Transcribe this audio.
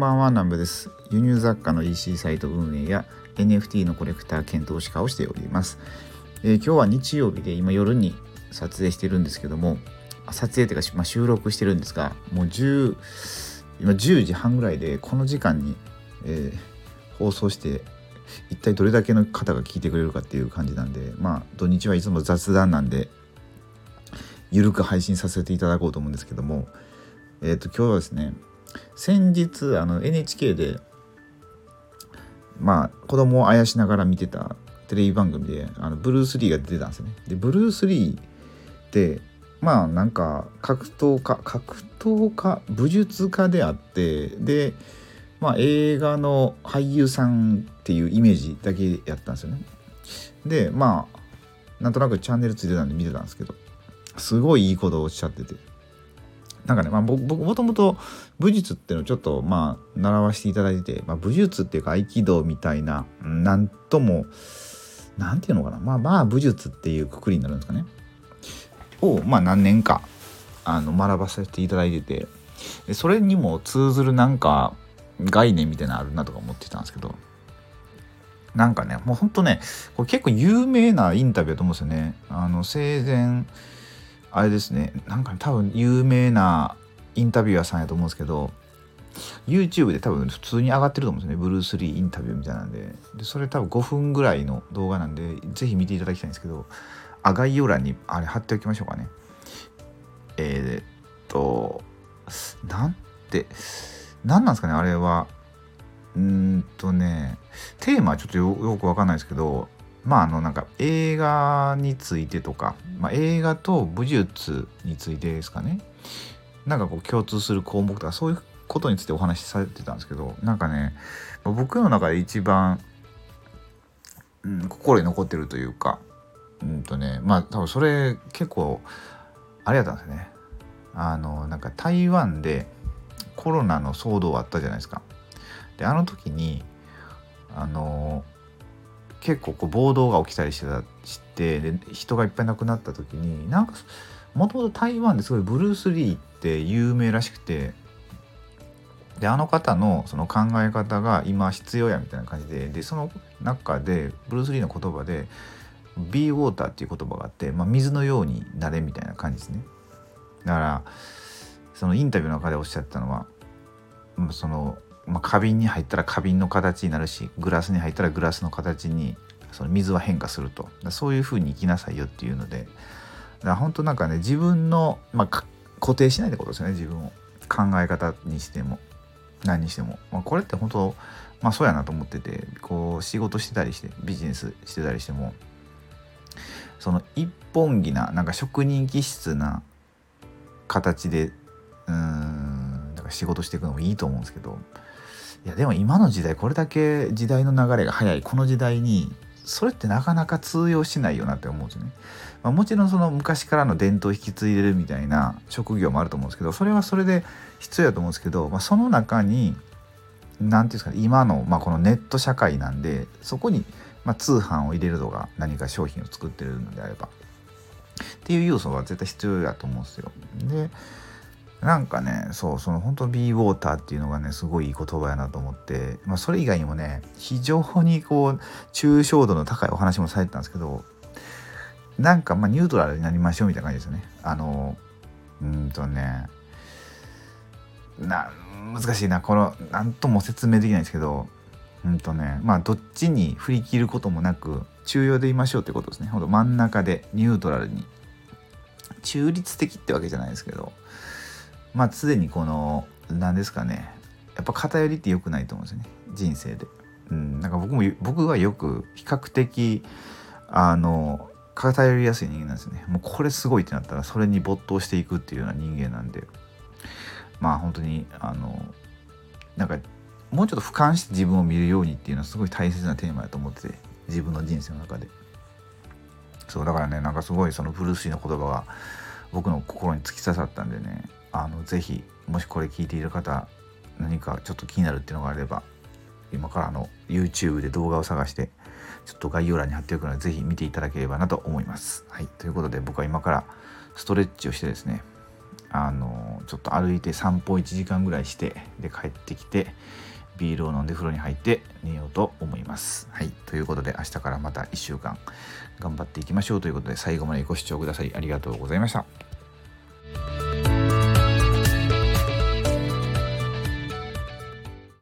ばんは南部です。輸入雑貨の EC サイト運営や NFT のコレクター検討士化をしております、えー、今日は日曜日で今夜に撮影してるんですけども撮影というか、まあ、収録してるんですがもう10今10時半ぐらいでこの時間に、えー、放送して一体どれだけの方が聞いてくれるかっていう感じなんでまあ土日はいつも雑談なんでゆるく配信させていただこうと思うんですけどもえっ、ー、と今日はですね先日あの NHK でまあ子供をあやしながら見てたテレビ番組であのブルース・リーが出てたんですよね。でブルース・リーってまあなんか格闘家格闘家武術家であってでまあ映画の俳優さんっていうイメージだけやったんですよね。でまあなんとなくチャンネルついてたんで見てたんですけどすごいいいことをおっしゃっててなんかね、まあ、僕もともと武術っていうのをちょっとまあ習わせていただいてて、まあ、武術っていうか合気道みたいななんともなんていうのかな。まあまあ武術っていうくくりになるんですかね。をまあ何年かあの学ばせていただいててそれにも通ずるなんか概念みたいなのあるなとか思ってたんですけどなんかねもうほんとねこれ結構有名なインタビューだと思うんですよね。あの生前あれですね。なんか、ね、多分有名なインタビュアーさんやと思うんですけど YouTube で多分普通に上がってると思うんですね。ブルース・リーインタビューみたいなんで。でそれ多分5分ぐらいの動画なんでぜひ見ていただきたいんですけどあ概要欄にあれ貼っておきましょうかね。えー、っとなんて何なんですかねあれは。うんとねテーマはちょっとよくわかんないですけどまああのなんか映画についてとか、まあ、映画と武術についてですかね。なんかこう共通する項目とかそういうことについてお話しされてたんですけどなんかね僕の中で一番、うん、心に残ってるというかうんとねまあ多分それ結構あれやったんですよね。あのなんか台湾でコロナの騒動あったじゃないですか。であの時にあの結構こう暴動が起きたりしてたしてで人がいっぱい亡くなった時になんかもともと台湾ですごいブルース・リーって有名らしくてであの方のその考え方が今必要やみたいな感じででその中でブルース・リーの言葉で「ビーウォーター」っていう言葉があって、まあ、水のようになれみたいな感じですね。だからそのインタビューの中でおっしゃったのはそのまあ、花瓶に入ったら花瓶の形になるしグラスに入ったらグラスの形にその水は変化すると。そういうふうに生きなさいよっていうので。だ本当なんかね自分の、まあ、固定しないってことですよね。自分を考え方にしても何にしても、まあ、これって本当まあそうやなと思っててこう仕事してたりしてビジネスしてたりしてもその一本気ななんか職人気質な形でうんだから仕事していくのもいいと思うんですけどいやでも今の時代これだけ時代の流れが早いこの時代にそれってなかなか通用しないよなって思うんですよね。まあ、もちろんその昔からの伝統を引き継いでるみたいな職業もあると思うんですけどそれはそれで必要だと思うんですけど、まあ、その中に何て言うんですかね今の、まあ、このネット社会なんでそこに、ま通販を入れるとか何か商品を作ってるのであればっていう要素は絶対必要だと思うんですよ。でなんかねそうその本当ビーウォーターっていうのがねすごいいい言葉やなと思って、まあ、それ以外にもね非常にこう抽象度の高いお話もされてたんですけどなんかまあニュートラルになりましょうみたいな感じですよね。あのうんとねな難しいな。この何とも説明できないんですけどうんとねまあどっちに振り切ることもなく中庸でいましょうってことですね。ほんと真ん中でニュートラルに。中立的ってわけじゃないですけどまあ常にこの何ですかねやっぱ偏りって良くないと思うんですよね人生で。うん、なんか僕も僕はよく比較的あの偏りやすい人間なんですね。もうこれすごいってなったらそれに没頭していくっていうような人間なんでまあ本当にあのなんかもうちょっと俯瞰して自分を見るようにっていうのはすごい大切なテーマだと思ってて自分の人生の中で。そうだからねなんかすごいそのブルース・リーの言葉が僕の心に突き刺さったんでねあのぜひもしこれ聞いている方何かちょっと気になるっていうのがあれば今からの YouTube で動画を探してちょっと概要欄に貼っておくのでぜひ見ていただければなと思います。はい、ということで僕は今からストレッチをしてですねあのちょっと歩いて散歩1時間ぐらいしてで帰ってきてビールを飲んで風呂に入って寝ようと思います。はい。ということで明日からまた1週間頑張っていきましょうということで最後までご視聴くださりありがとうございました。